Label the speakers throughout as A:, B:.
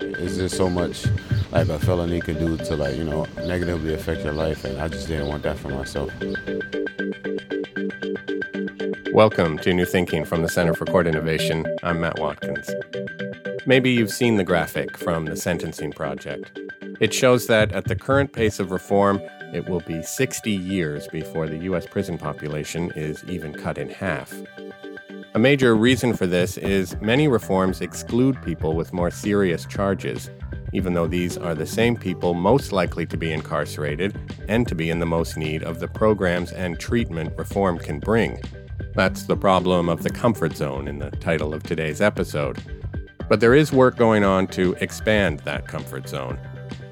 A: It's just so much like a felony can do to like, you know, negatively affect your life and I just didn't want that for myself.
B: Welcome to New Thinking from the Center for Court Innovation. I'm Matt Watkins. Maybe you've seen the graphic from the Sentencing Project. It shows that at the current pace of reform, it will be 60 years before the U.S. prison population is even cut in half. A major reason for this is many reforms exclude people with more serious charges, even though these are the same people most likely to be incarcerated and to be in the most need of the programs and treatment reform can bring. That's the problem of the comfort zone in the title of today's episode. But there is work going on to expand that comfort zone.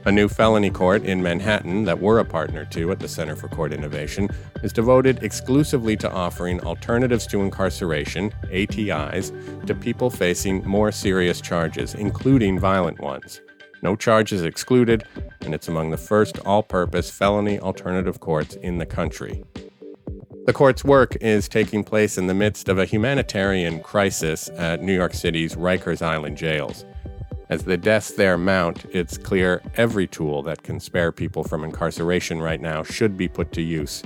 B: A new felony court in Manhattan that we're a partner to at the Center for Court Innovation is devoted exclusively to offering alternatives to incarceration, ATIs, to people facing more serious charges, including violent ones. No charges excluded, and it's among the first all purpose felony alternative courts in the country. The court's work is taking place in the midst of a humanitarian crisis at New York City's Rikers Island jails. As the deaths there mount, it's clear every tool that can spare people from incarceration right now should be put to use.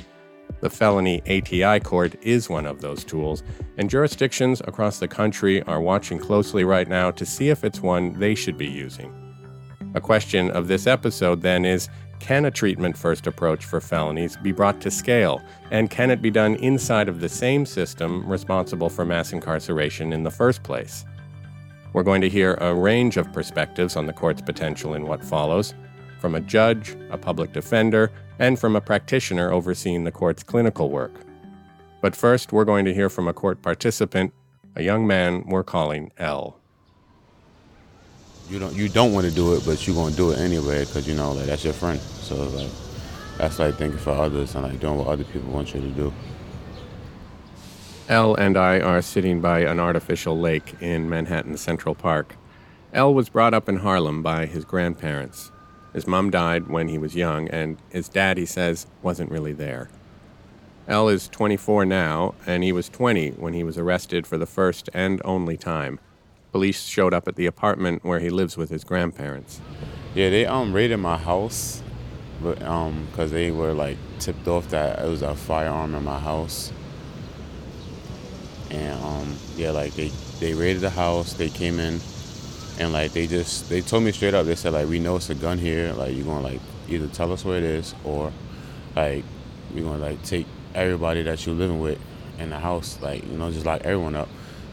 B: The felony ATI court is one of those tools, and jurisdictions across the country are watching closely right now to see if it's one they should be using. A question of this episode then is can a treatment first approach for felonies be brought to scale? And can it be done inside of the same system responsible for mass incarceration in the first place? We're going to hear a range of perspectives on the court's potential in what follows from a judge, a public defender, and from a practitioner overseeing the court's clinical work. But first, we're going to hear from a court participant, a young man we're calling L
A: you don't you don't want to do it, but you're gonna do it anyway because you know like that's your friend. So like that's like thinking for others and like doing what other people want you to do.
B: L and I are sitting by an artificial lake in Manhattan Central Park. L was brought up in Harlem by his grandparents. His mom died when he was young, and his dad, he says, wasn't really there. L is 24 now, and he was 20 when he was arrested for the first and only time. Police showed up at the apartment where he lives with his grandparents.
A: Yeah, they um raided my house, but um because they were like tipped off that it was a firearm in my house. And um yeah, like they they raided the house. They came in, and like they just they told me straight up. They said like we know it's a gun here. Like you're gonna like either tell us where it is or like we're gonna like take everybody that you're living with in the house. Like you know just lock everyone up.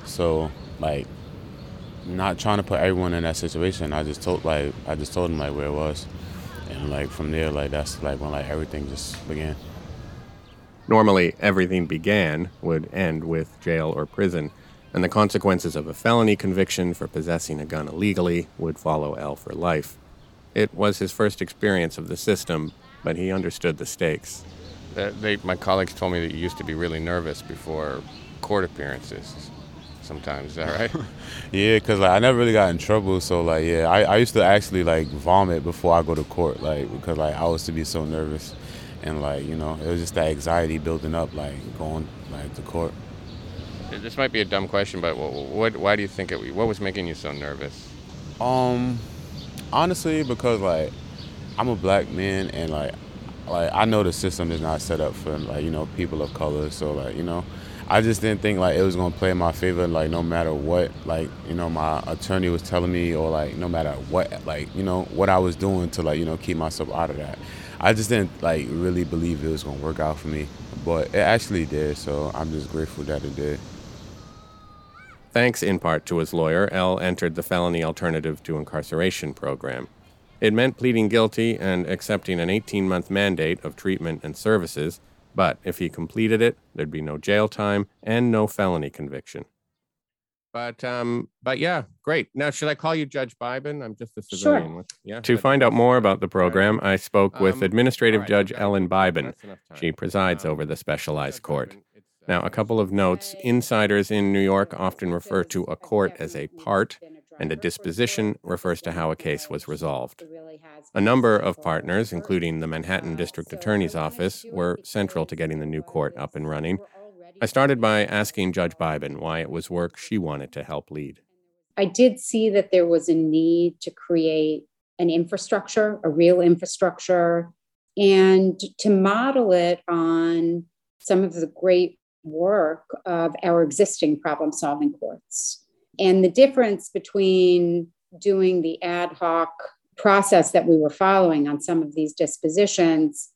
A: So like not trying to put everyone in that situation. I just told like I just told them like where it was, and like from there like that's like when like everything just began.
B: Normally, everything began would end with jail or prison, and the consequences of a felony conviction for possessing a gun illegally would follow L for life. It was his first experience of the system, but he understood the stakes.
C: Uh, they, my colleagues told me that you used to be really nervous before court appearances sometimes. Is that right?
A: yeah, because like I never really got in trouble. So like yeah, I, I used to actually like vomit before I go to court, like because like I was to be so nervous, and like you know it was just that anxiety building up, like going like to court.
C: This might be a dumb question, but what, what why do you think it? What was making you so nervous?
A: Um, honestly, because like I'm a black man and like like I know the system is not set up for like you know people of color, so like you know I just didn't think like it was gonna play in my favor, like no matter what, like you know my attorney was telling me, or like no matter what, like you know what I was doing to like you know keep myself out of that. I just didn't like really believe it was gonna work out for me, but it actually did. So I'm just grateful that it did.
B: Thanks in part to his lawyer, L entered the felony alternative to incarceration program. It meant pleading guilty and accepting an 18 month mandate of treatment and services but if he completed it, there'd be no jail time and no felony conviction. But um, but yeah, great. Now, should I call you Judge Biben? I'm just a civilian.
D: Sure.
B: yeah. To find out more about the program, I spoke with
C: Um,
B: Administrative
C: all right,
B: Judge
C: that-
B: Ellen Biben.
C: that's enough time.
B: She presides
C: Um,
B: over the specialized
C: Judge
B: court.
C: Biben, uh,
B: Now, a couple of notes. Insiders in New York often refer to a court as a part, and a disposition refers to how a case was resolved. A number of partners, including the Manhattan District Attorney's Office, were central to getting the new court up and running. I started by asking Judge Biben why it was work she wanted to help lead.
D: I did see that there was a need to create an infrastructure, a real infrastructure, and to model it on some of the great work of our existing problem solving courts. And the difference between doing the ad hoc process that we were following on some of these dispositions,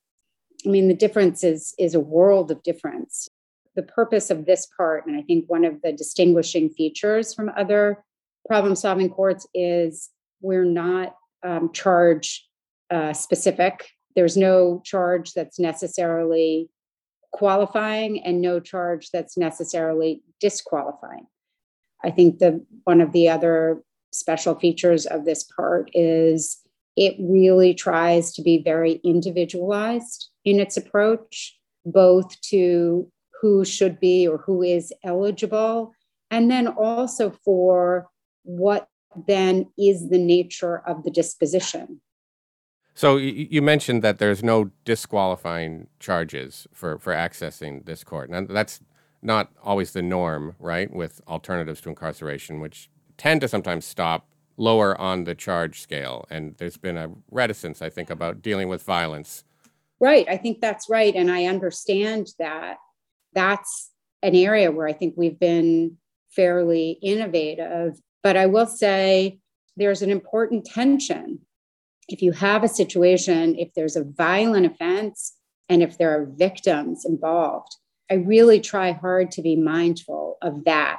D: I mean, the difference is, is a world of difference. The purpose of this part, and I think one of the distinguishing features from other problem solving courts, is we're not um, charge uh, specific. There's no charge that's necessarily qualifying and no charge that's necessarily disqualifying. I think the one of the other special features of this part is it really tries to be very individualized in its approach, both to who should be or who is eligible, and then also for what then is the nature of the disposition.
B: So you mentioned that there's no disqualifying charges for, for accessing this court. Now that's not always the norm, right, with alternatives to incarceration, which tend to sometimes stop lower on the charge scale. And there's been a reticence, I think, about dealing with violence.
D: Right. I think that's right. And I understand that that's an area where I think we've been fairly innovative. But I will say there's an important tension. If you have a situation, if there's a violent offense, and if there are victims involved, I really try hard to be mindful of that.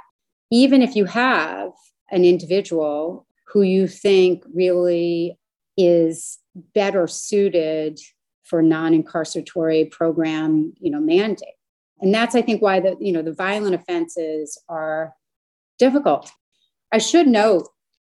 D: Even if you have an individual who you think really is better suited for non-incarceratory program, you know, mandate. And that's I think why the, you know, the violent offenses are difficult. I should note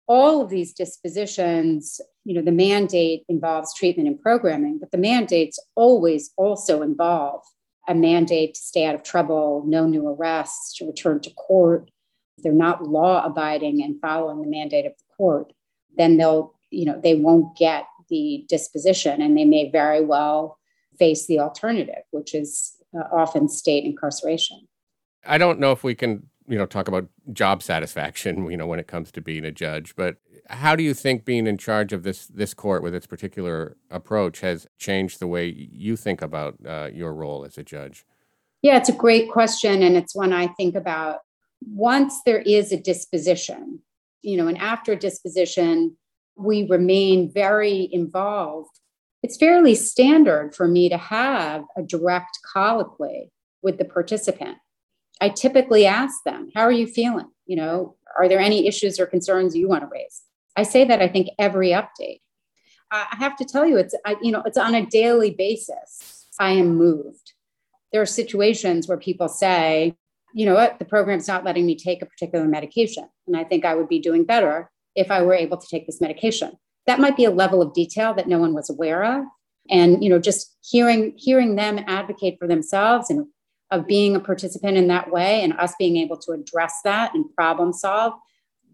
D: all of these dispositions, you know, the mandate involves treatment and programming, but the mandates always also involve a mandate to stay out of trouble, no new arrests, to return to court. If they're not law abiding and following the mandate of the court, then they'll, you know, they won't get the disposition and they may very well face the alternative, which is uh, often state incarceration.
B: I don't know if we can, you know, talk about job satisfaction, you know, when it comes to being a judge, but how do you think being in charge of this this court with its particular approach has changed the way you think about uh, your role as a judge?
D: Yeah, it's a great question, and it's one I think about. Once there is a disposition, you know, and after disposition, we remain very involved. It's fairly standard for me to have a direct colloquy with the participant. I typically ask them, How are you feeling? You know, are there any issues or concerns you want to raise? I say that I think every update. I have to tell you, it's I, you know, it's on a daily basis. I am moved. There are situations where people say, you know what, the program's not letting me take a particular medication, and I think I would be doing better if I were able to take this medication. That might be a level of detail that no one was aware of, and you know, just hearing hearing them advocate for themselves and of being a participant in that way, and us being able to address that and problem solve,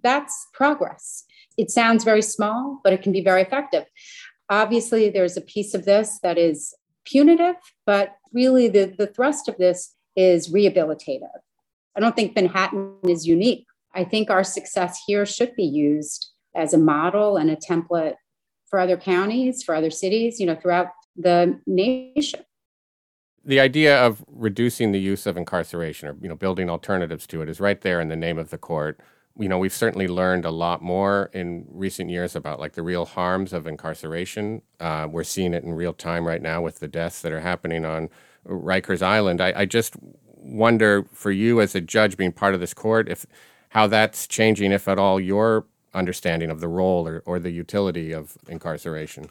D: that's progress it sounds very small, but it can be very effective. Obviously, there's a piece of this that is punitive, but really the, the thrust of this is rehabilitative. I don't think Manhattan is unique. I think our success here should be used as a model and a template for other counties, for other cities, you know, throughout the nation.
B: The idea of reducing the use of incarceration or you know building alternatives to it is right there in the name of the court you know, we've certainly learned a lot more in recent years about like the real harms of incarceration. Uh, we're seeing it in real time right now with the deaths that are happening on Rikers Island. I, I, just wonder for you as a judge being part of this court, if how that's changing, if at all, your understanding of the role or, or the utility of incarceration.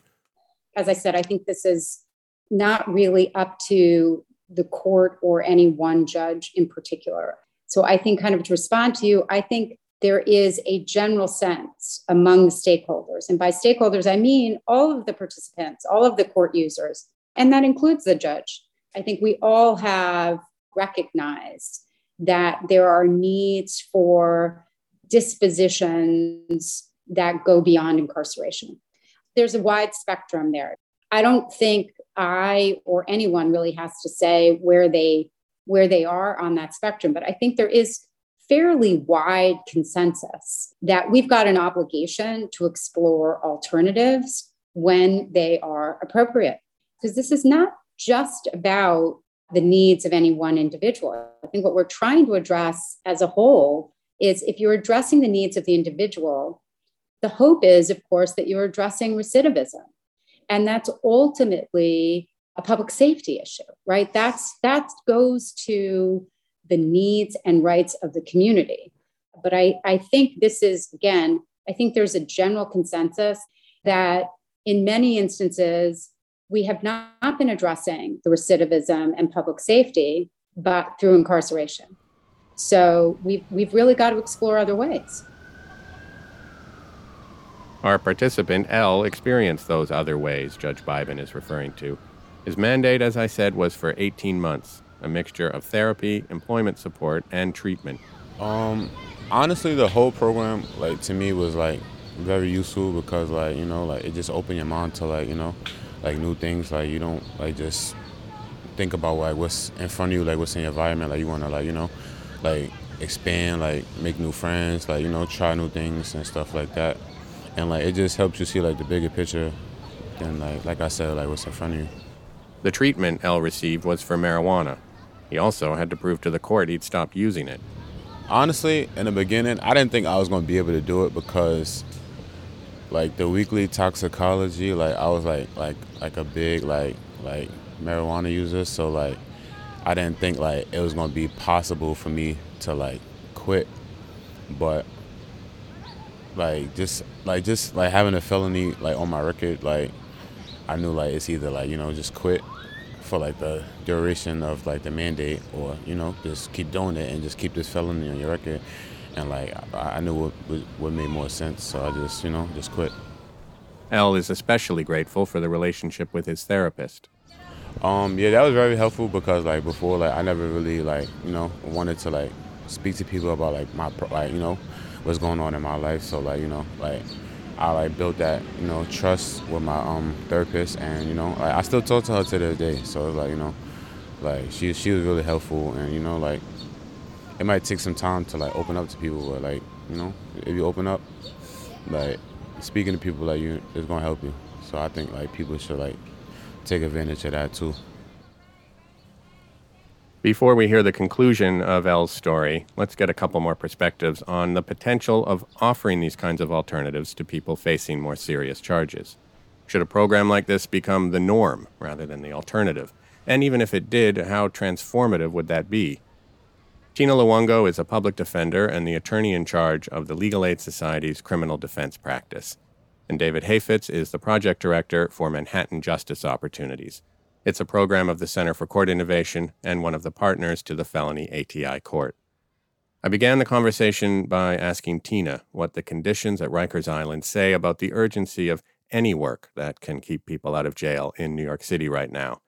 D: As I said, I think this is not really up to the court or any one judge in particular. So I think, kind of to respond to you, I think there is a general sense among the stakeholders. And by stakeholders, I mean all of the participants, all of the court users, and that includes the judge. I think we all have recognized that there are needs for dispositions that go beyond incarceration. There's a wide spectrum there. I don't think I or anyone really has to say where they where they are on that spectrum. But I think there is fairly wide consensus that we've got an obligation to explore alternatives when they are appropriate. Because this is not just about the needs of any one individual. I think what we're trying to address as a whole is if you're addressing the needs of the individual, the hope is, of course, that you're addressing recidivism. And that's ultimately a public safety issue, right? That's that goes to the needs and rights of the community. But I, I think this is, again, I think there's a general consensus that in many instances, we have not been addressing the recidivism and public safety, but through incarceration. So we've, we've really got to explore other ways.
B: Our participant, L, experienced those other ways Judge Biben is referring to. His mandate, as I said, was for 18 months, a mixture of therapy, employment support, and treatment.
A: Um, honestly, the whole program, like to me, was like very useful because, like you know, like it just opened your mind to like you know, like new things. Like you don't like just think about like what's in front of you, like what's in your environment. Like you want to like you know, like expand, like make new friends, like you know, try new things and stuff like that. And like it just helps you see like the bigger picture than like like I said, like what's in front of you.
B: The treatment L received was for marijuana. He also had to prove to the court he'd stopped using it.
A: Honestly, in the beginning, I didn't think I was going to be able to do it because like the weekly toxicology, like I was like like like a big like like marijuana user, so like I didn't think like it was to be possible for me to like quit. But like just like just like having a felony like on my record like I knew like it's either like you know just quit for like the duration of like the mandate, or you know just keep doing it and just keep this felony on your record. And like I, I knew what, what made more sense, so I just you know just quit.
B: L is especially grateful for the relationship with his therapist.
A: Um, yeah, that was very helpful because like before, like I never really like you know wanted to like speak to people about like my like you know what's going on in my life. So like you know like I like built that you know trust with my um therapist, and you know like, I still talk to her to this day. So like you know, like she she was really helpful, and you know like it might take some time to like open up to people, but like you know if you open up, like speaking to people like you is gonna help you. So I think like people should like take advantage of that too.
B: Before we hear the conclusion of L's story, let's get a couple more perspectives on the potential of offering these kinds of alternatives to people facing more serious charges. Should a program like this become the norm rather than the alternative? And even if it did, how transformative would that be? Tina Luongo is a public defender and the attorney in charge of the Legal Aid Society's criminal defense practice. And David Hafetz is the project director for Manhattan Justice Opportunities, it's a program of the Center for Court Innovation and one of the partners to the Felony ATI Court. I began the conversation by asking Tina what the conditions at Rikers Island say about the urgency of any work that can keep people out of jail in New York City right now.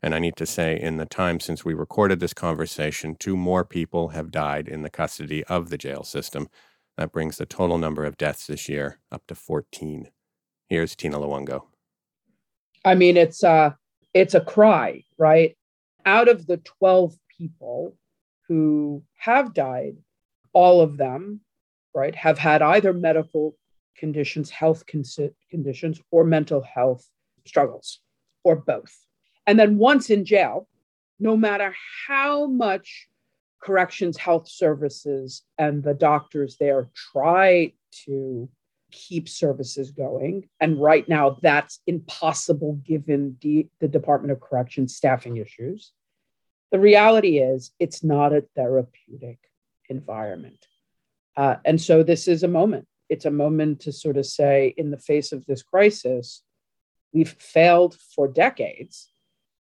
B: And I need to say, in the time since we recorded this conversation, two more people have died in the custody of the jail system. That brings the total number of deaths this year up to 14. Here's Tina Luongo.
E: I mean, it's uh, it's a cry, right? Out of the 12 people who have died, all of them, right, have had either medical conditions, health conditions, or mental health struggles, or both. And then once in jail, no matter how much corrections health services and the doctors there try to keep services going. And right now, that's impossible given the, Department of Corrections staffing issues. The reality is, it's not a therapeutic environment. Uh, and so, this is a moment. It's a moment to sort of say, in the face of this crisis, we've failed for decades.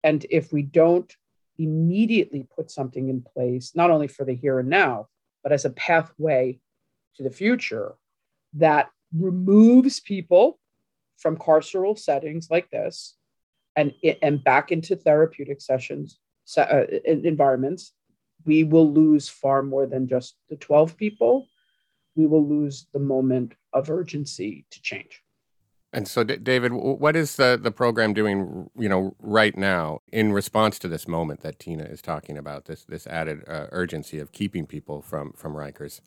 E: And if we don't immediately put something in place, not only for the here and now, but as a pathway to the future, that removes people from carceral settings like this and, and back into therapeutic sessions, uh, environments, we will lose far more than just the 12 people. We will lose the moment of urgency to change.
B: And so, D- David, what is the, the program doing, you know, right now in response to this moment that Tina is talking about, this this added uh, urgency of keeping people from from Rikers?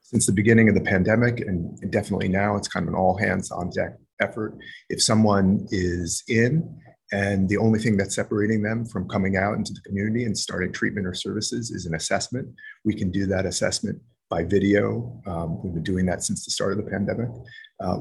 F: Since the beginning of the pandemic, and definitely now, it's kind of an all hands on deck effort. If someone is in and the only thing that's separating them from coming out into the community and starting treatment or services is an assessment, we can do that assessment by video. Um, we've been doing that since the start of the pandemic. Uh,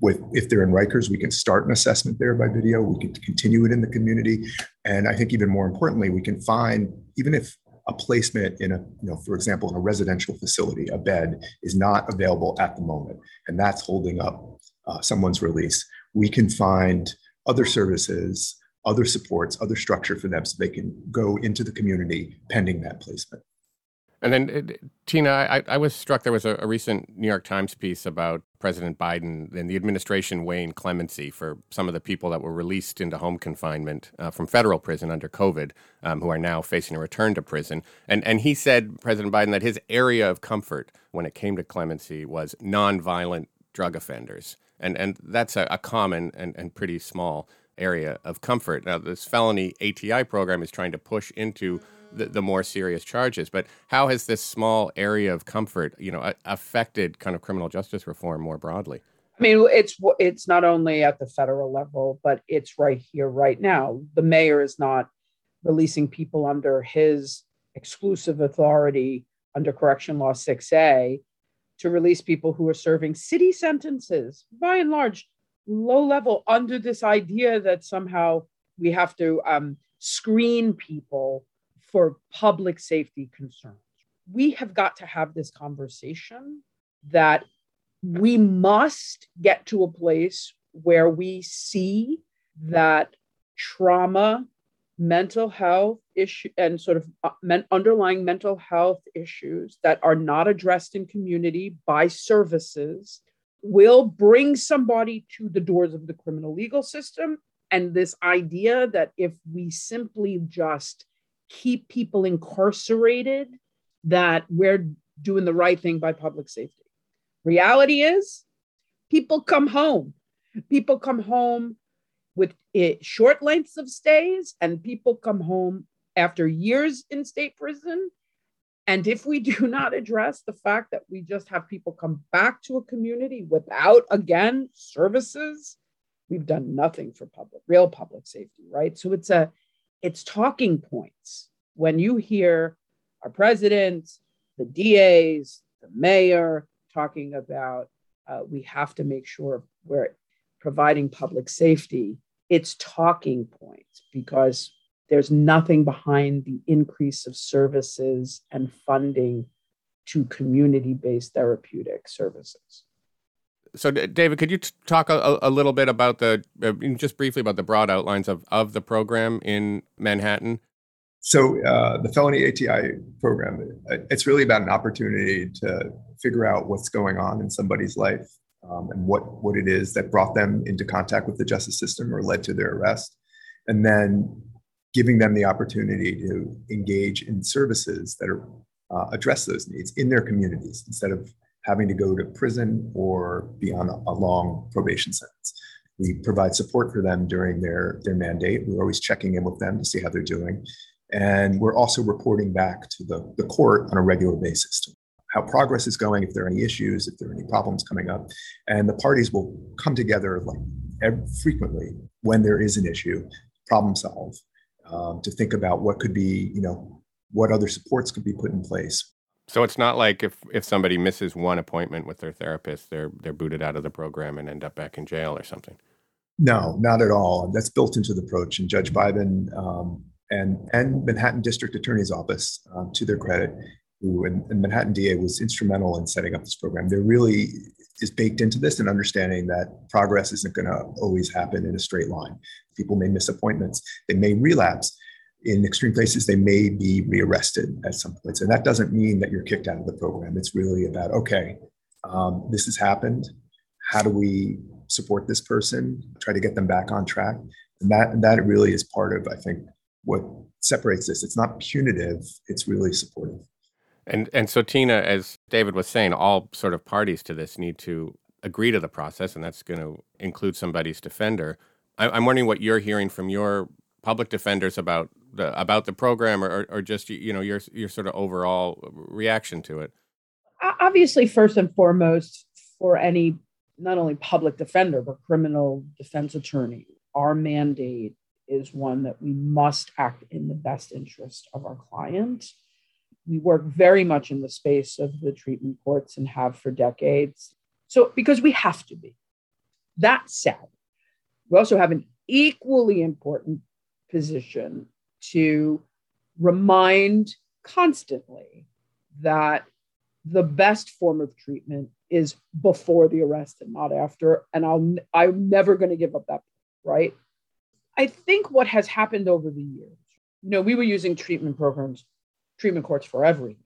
F: with if they're in Rikers, we can start an assessment there by video. We can continue it in the community, and I think even more importantly, we can find even if a placement in a you know for example in a residential facility, a bed is not available at the moment, and that's holding up uh, someone's release. We can find other services, other supports, other structure for them so they can go into the community pending that placement.
B: And then, uh, Tina, I, I, was struck there was a, a, recent New York Times piece about President Biden and the administration weighing clemency for some of the people that were released into home confinement uh, from federal prison under COVID, um, who are now facing a return to prison. And, and he said, President Biden, that his area of comfort when it came to clemency was nonviolent drug offenders. And, and that's a, a common and, and pretty small area of comfort. Now, this felony ATI program is trying to push into the, the more serious charges. But how has this small area of comfort, you know, affected kind of criminal justice reform more broadly?
E: I mean, it's it's not only at the federal level, but it's right here, right now. The mayor is not releasing people under his exclusive authority under Correction Law 6A to release people who are serving city sentences, by and large, low level, under this idea that somehow we have to um, screen people for public safety concerns. We have got to have this conversation that we must get to a place where we see that trauma, mental health issue, and sort of uh, underlying mental health issues that are not addressed in community by services will bring somebody to the doors of the criminal legal system. And this idea that if we simply just keep people incarcerated that we're doing the right thing by public safety. Reality is, people come home. People come home with it, short lengths of stays, and people come home after years in state prison. And if we do not address the fact that we just have people come back to a community without, again, services, we've done nothing for public, real public safety, right? So it's a it's talking points. When you hear our president, the DAs, the mayor talking about uh, we have to make sure we're providing public safety, it's talking points because there's nothing behind the increase of services and funding to community based therapeutic services.
B: So, David, could you t- talk a, a, little bit about the, uh, just briefly about the broad outlines of, of the program in Manhattan?
F: So, uh, the felony ATI program, it's really about an opportunity to figure out what's going on in somebody's life um, and what, what it is that brought them into contact with the justice system or led to their arrest. And then giving them the opportunity to engage in services that are, uh, address those needs in their communities instead of having to go to prison or be on a, long probation sentence. We provide support for them during their, their mandate. We're always checking in with them to see how they're doing. And we're also reporting back to the, the court on a regular basis to how progress is going, if there are any issues, if there are any problems coming up. And the parties will come together like every, frequently when there is an issue, problem solve, um, to think about what could be, you know, what other supports could be put in place.
B: So it's not like if, if somebody misses one appointment with their therapist, they're they're booted out of the program and end up back in jail or something.
F: No, not at all. That's built into the approach. And Judge Biben um, and and Manhattan District Attorney's Office, um, to their credit, who and, and, Manhattan DA was instrumental in setting up this program. There really is baked into this and understanding that progress isn't going to always happen in a straight line. People may miss appointments. They may relapse in extreme cases, they may be rearrested at some points. And that doesn't mean that you're kicked out of the program. It's really about, okay, um, this has happened. How do we support this person, try to get them back on track? And that, that really is part of, I think, what separates this. It's not punitive, it's really supportive.
B: And, and so, Tina, as David was saying, all sort of parties to this need to agree to the process, and that's going to include somebody's defender. I, am wondering what you're hearing from your public defenders about the about the program, or, or just you know your your sort of overall reaction to it.
E: Obviously, first and foremost, for any not only public defender but criminal defense attorney, our mandate is one that we must act in the best interest of our client. We work very much in the space of the treatment courts and have for decades. So, because we have to be. That said, we also have an equally important position to remind constantly that the best form of treatment is before the arrest and not after and i'll i'm never going to give up that point, right? I think what has happened over the years you know we were using treatment programs treatment courts for everything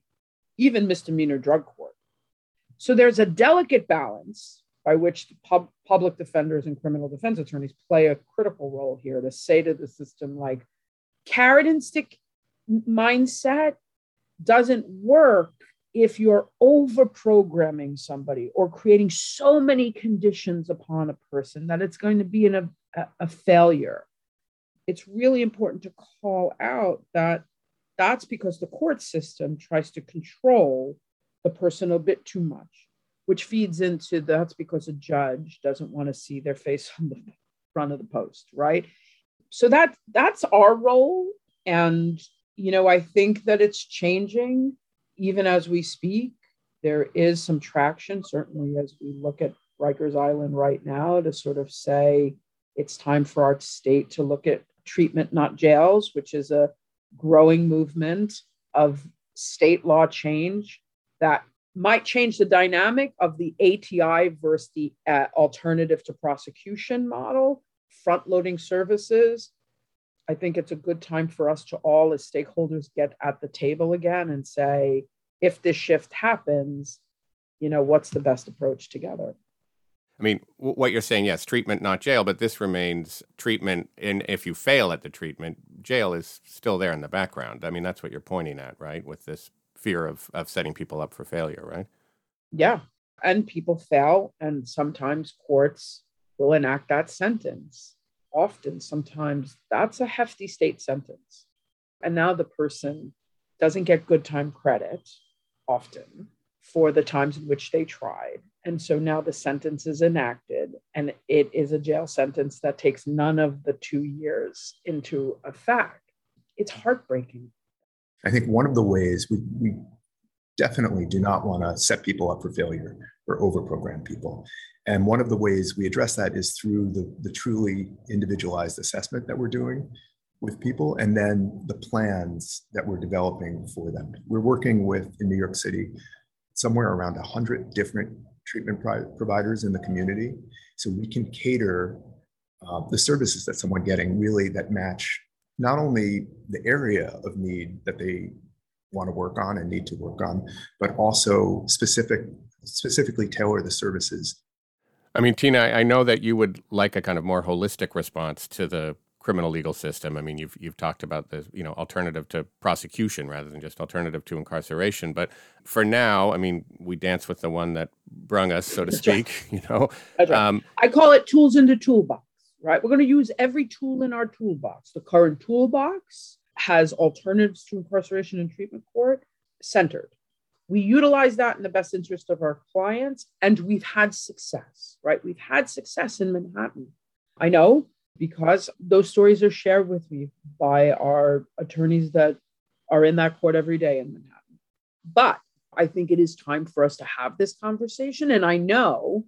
E: even misdemeanor drug court. So there's a delicate balance by which pub, public defenders and criminal defense attorneys play a critical role here to say to the system like carrot and stick mindset doesn't work if you're over programming somebody or creating so many conditions upon a person that it's going to be in a, a failure. It's really important to call out that that's because the court system tries to control the person a bit too much which feeds into that's because a judge doesn't want to see their face on the front of the post right so that that's our role. And you know i think that it's changing even as we speak. There is some traction certainly as we look at rikers island right now to sort of say it's time for our state to look at treatment not jails which is a growing movement of state law change that might change the dynamic of the ATI versus the uh, alternative to prosecution model, front loading services. I think it's a good time for us to all, as stakeholders, get at the table again and say, if this shift happens, you know, what's the best approach together?
B: I mean, what you're saying, yes, treatment, not jail, but this remains treatment. And if you fail at the treatment, jail is still there in the background. I mean, that's what you're pointing at, right? With this fear of of setting people up for failure, right?
E: Yeah. And people fail, and sometimes courts will enact that sentence. Often, sometimes that's a hefty state sentence. And now the person doesn't get good time credit often for the times in which they tried. And so now the sentence is enacted, and it is a jail sentence that takes none of the two years into effect. It's heartbreaking
F: I think one of the ways we, we definitely do not want to set people up for failure or overprogram people. And one of the ways we address that is through the, the truly individualized assessment that we're doing with people and then the plans that we're developing for them. We're working with in New York City somewhere around 100 different treatment providers in the community. So we can cater uh, the services that someone getting really that match not only the area of need that they want to work on and need to work on, but also specific, specifically tailor the services.
B: I mean, Tina, I know that you would like a kind of more holistic response to the criminal legal system. I mean, you've you've talked about the you know alternative to prosecution rather than just alternative to incarceration. But for now, I mean, we dance with the one that brung us, so to speak. You know,
E: right. um, I call it tools in the toolbox right? We're going to use every tool in our toolbox. The current toolbox has alternatives to incarceration and treatment court centered. We utilize that in the best interest of our clients, and we've had success, right? We've had success in Manhattan. I know because those stories are shared with me by our attorneys that are in that court every day in Manhattan. But I think it is time for us to have this conversation. And I know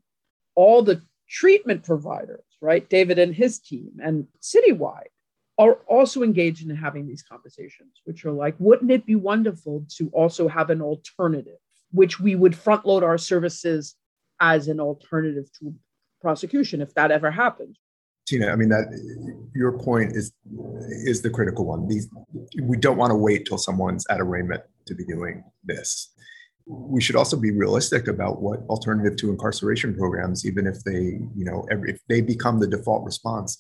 E: all the treatment providers right? David and his team and citywide are also engaged in having these conversations, which are like, wouldn't it be wonderful to also have an alternative, which we would front load our services as an alternative to prosecution if that ever happened?
F: Tina, I mean that your point is is the critical one. These we don't want to wait till someone's at arraignment to be doing this we should also be realistic about what alternative to incarceration programs, even if they, you know, if they become the default response,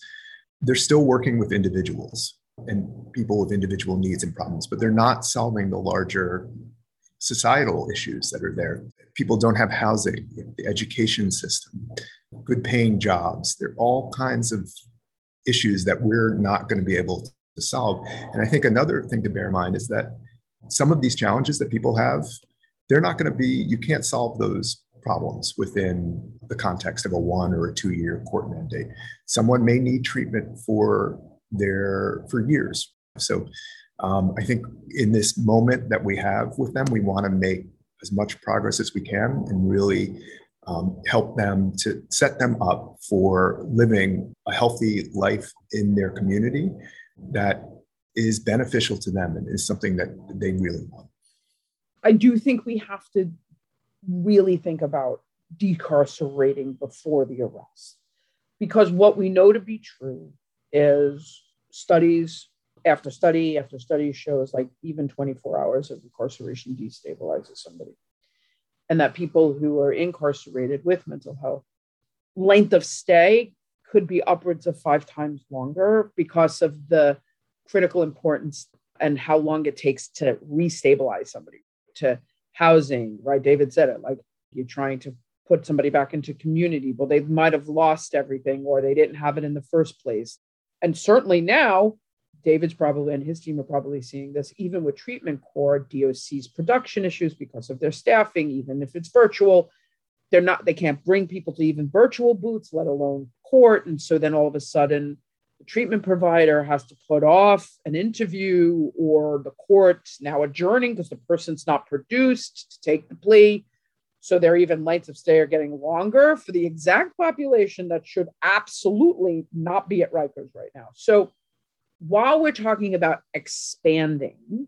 F: they're still working with individuals and people with individual needs and problems, but they're not solving the larger societal issues that are there. People don't have housing, the education system, good paying jobs. There are all kinds of issues that we're not going to be able to solve. And I think another thing to bear in mind is that some of these challenges that people have, they're not going to be, you can't solve those problems within the context of a one or a two year court mandate. Someone may need treatment for their for years. So um, I think in this moment that we have with them, we want to make as much progress as we can and really um, help them to set them up for living a healthy life in their community that is beneficial to them and is something that they really want.
E: I do think we have to really think about decarcerating before the arrest. Because what we know to be true is studies after study after study shows like even 24 hours of incarceration destabilizes somebody. And that people who are incarcerated with mental health, length of stay could be upwards of five times longer because of the critical importance and how long it takes to restabilize somebody, to housing, right? David said it like you're trying to put somebody back into community. Well, they might have lost everything or they didn't have it in the first place. And certainly now, David's probably and his team are probably seeing this, even with treatment court, DOC's production issues because of their staffing, even if it's virtual. They're not, they can't bring people to even virtual booths, let alone court. And so then all of a sudden, the treatment provider has to put off an interview or the court now adjourning because the person's not produced to take the plea. So their even lengths of stay are getting longer for the exact population that should absolutely not be at Rikers right now. So while we're talking about expanding,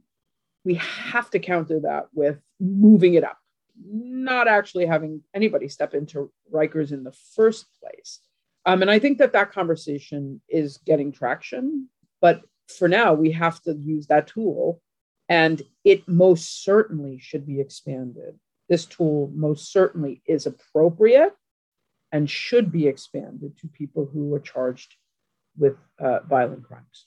E: we have to counter that with moving it up, not actually having anybody step into Rikers in the first place. Um, and I think that that conversation is getting traction. But for now, we have to use that tool. And it most certainly should be expanded. This tool most certainly is appropriate and should be expanded to people who are charged with uh, violent crimes.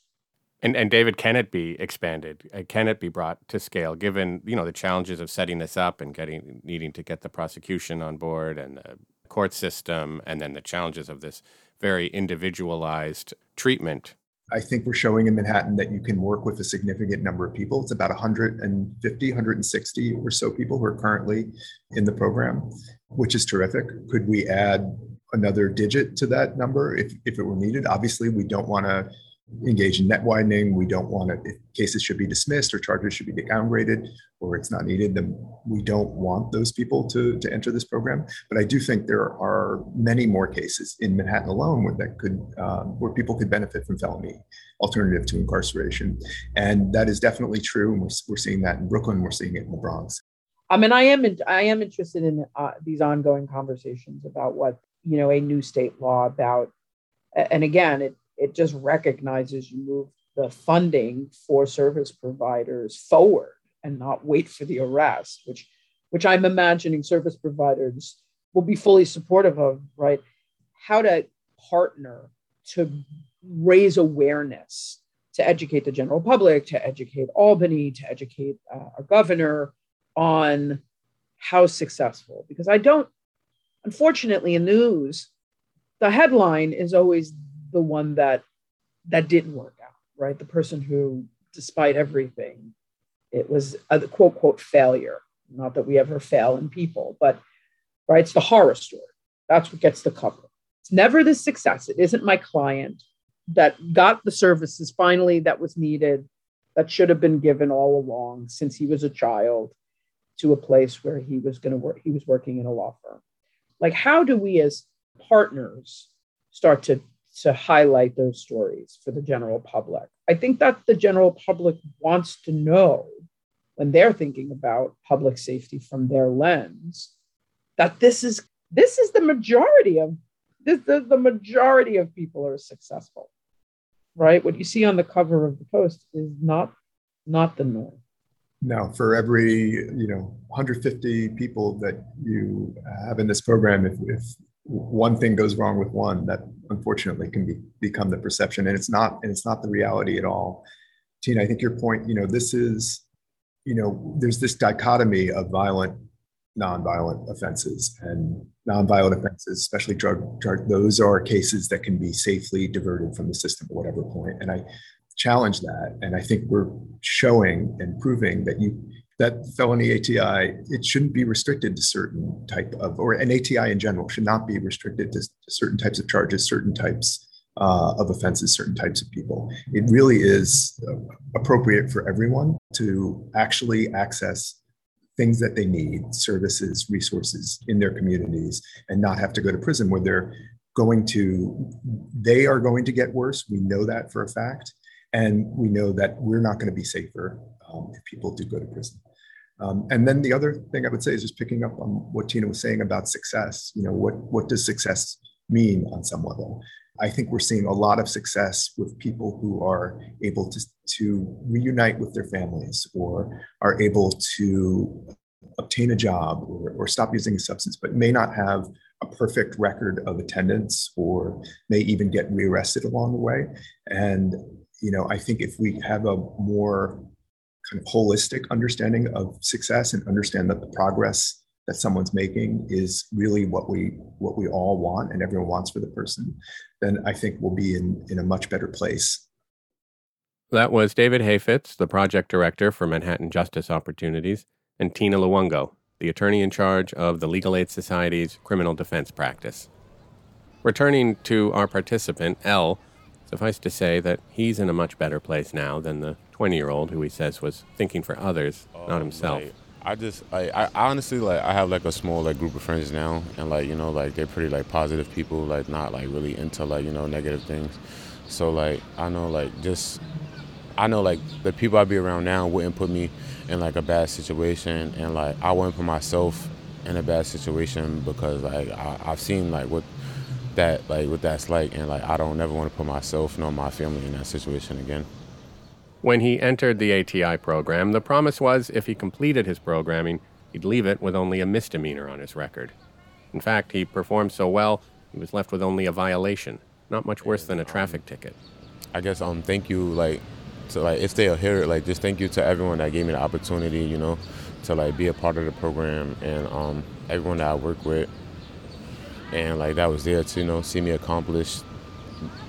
B: And, and David, can it be expanded? Uh, can it be brought to scale, given you know the challenges of setting this up and getting needing to get the prosecution on board and the court system, and then the challenges of this very individualized treatment.
F: I think we're showing in Manhattan that you can work with a significant number of people. It's about 150, 160 or so people who are currently in the program, which is terrific. Could we add another digit to that number if, if it were needed? Obviously, we don't want to engage in net widening. We don't want to, if cases should be dismissed or charges should be downgraded or it's not needed, then we don't want those people to, to enter this program. But I do think there are many more cases in Manhattan alone where that could, um, where people could benefit from felony alternative to incarceration. And that is definitely true. And we're, we're seeing that in Brooklyn. We're seeing it in the Bronx.
E: I mean, I am, I am interested in uh, these ongoing conversations about what, you know, a new state law about, and again, it, it just recognizes you move the funding for service providers forward and not wait for the arrest, which which I'm imagining service providers will be fully supportive of, right? How to partner to raise awareness, to educate the general public, to educate Albany, to educate uh, our governor on how successful. Because I don't, unfortunately, in news, the headline is always the one that that didn't work out, right? The person who, despite everything, it was a quote quote failure. Not that we ever fail in people, but right, it's the horror story. That's what gets the cover. It's never the success. It isn't my client that got the services finally that was needed, that should have been given all along since he was a child to a place where he was going to work. He was working in a law firm. Like, how do we as partners start to to highlight those stories for the general public. I think that the general public wants to know when they're thinking about public safety from their lens that this is this is the majority of this the, the majority of people are successful right what you see on the cover of the post is not not the norm
F: now, for every you know 150 people that you have in this program if, if one thing goes wrong with one that unfortunately can be, become the perception. And it's not and it's not the reality at all. Tina i think your point you know this is you know, there's this dichotomy of violent, nonviolent offenses. And nonviolent offenses, especially drug, drug, those are cases that can be safely diverted from the system at whatever point. And I challenge that. And I think we're showing and proving that you that felony ATI, it shouldn't be restricted to certain type of, or an ATI in general should not be restricted to, to certain types of charges, certain types uh, of offenses, certain types of people. It really is uh, appropriate for everyone to actually access things that they need, services, resources in their communities, and not have to go to prison where they're going to, they are going to get worse. We know that for a fact. And we know that we're not going to be safer um, if people do go to prison. Um, and then the other thing I would say is just picking up on what Tina was saying about success. You know, what what does success mean on some level? I think we're seeing a lot of success with people who are able to, to reunite with their families or are able to obtain a job or, or stop using a substance, but may not have a perfect record of attendance or may even get rearrested along the way. And, you know, I think if we have a more kind of holistic understanding of success and understand that the progress that someone's making is really what we what we all want and everyone wants for the person, then I think we'll be in, in a much better place.
B: That was David Hayfitz, the project director for Manhattan Justice Opportunities, and Tina Luongo, the attorney in charge of the Legal Aid Society's criminal defense practice. Returning to our participant, L, suffice to say that he's in a much better place now than the 20 year old who he says was thinking for others, not um, himself.
A: Like, I just, I, I honestly, like, I have like a small like group of friends now, and like, you know, like they're pretty like positive people, like not like really into like you know negative things. So like, I know like just, I know like the people I be around now wouldn't put me in like a bad situation, and like I wouldn't put myself in a bad situation because like I, I've seen like what that like what that's like, and like I don't never want to put myself nor my family in that situation again.
B: When he entered the ATI program, the promise was if he completed his programming, he'd leave it with only a misdemeanor on his record. In fact, he performed so well, he was left with only a violation, not much worse than a traffic ticket.
A: I guess um thank you like to like if they'll hear it, like just thank you to everyone that gave me the opportunity, you know, to like be a part of the program and um everyone that I work with and like that was there to, you know, see me accomplish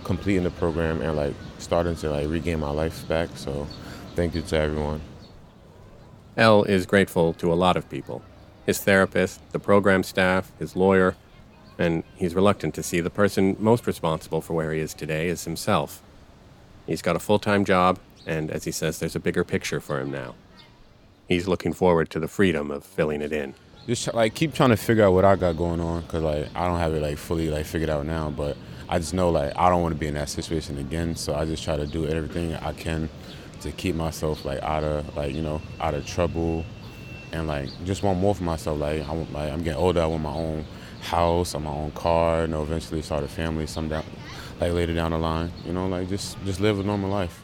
A: completing the program and like starting to like regain my life back. So thank you to everyone.
B: L is grateful to a lot of people his therapist, the program staff, his lawyer, and he's reluctant to see the person most responsible for where he is today is himself. He's got a full time job, and as he says, there's a bigger picture for him now. He's looking forward to the freedom of filling it in.
A: Just like keep trying to figure out what I got going on, cause like I don't have it like fully like figured out now, but I just know like I don't want to be in that situation again. So I just try to do everything I can to keep myself like out of like you know out of trouble, and like just want more for myself. Like I'm like I'm getting older. I want my own house, or my own car. Know, eventually start a family. Some down like later down the line. You know, like just just live a normal life.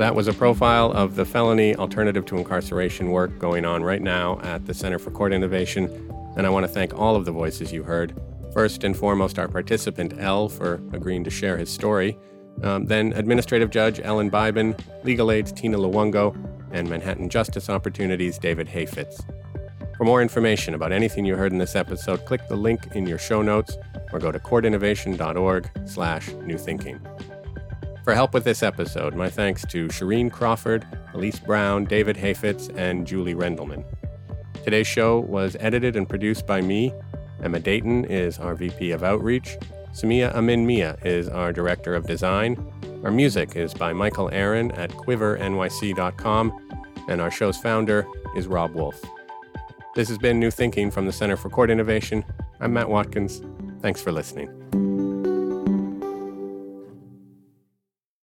B: That was a profile of the felony alternative to incarceration work going on right now at the Center for Court Innovation. And I want to thank all of the voices you heard. First and foremost, our participant, L, for agreeing to share his story. Um, then, Administrative Judge Ellen Biben, Legal Aid's Tina Luongo, and Manhattan Justice Opportunities' David Hayfitz. For more information about anything you heard in this episode, click the link in your show notes or go to courtinnovation.org slash newthinking. For help with this episode, my thanks to Shireen Crawford, Elise Brown, David Hayfitz, and Julie Rendelman. Today's show was edited and produced by me. Emma Dayton is our VP of Outreach. Samia Amin Mia is our Director of Design. Our music is by Michael Aaron at quivernyc.com, and our show's founder is Rob Wolf. This has been New Thinking from the Center for Court Innovation. I'm Matt Watkins. Thanks for listening.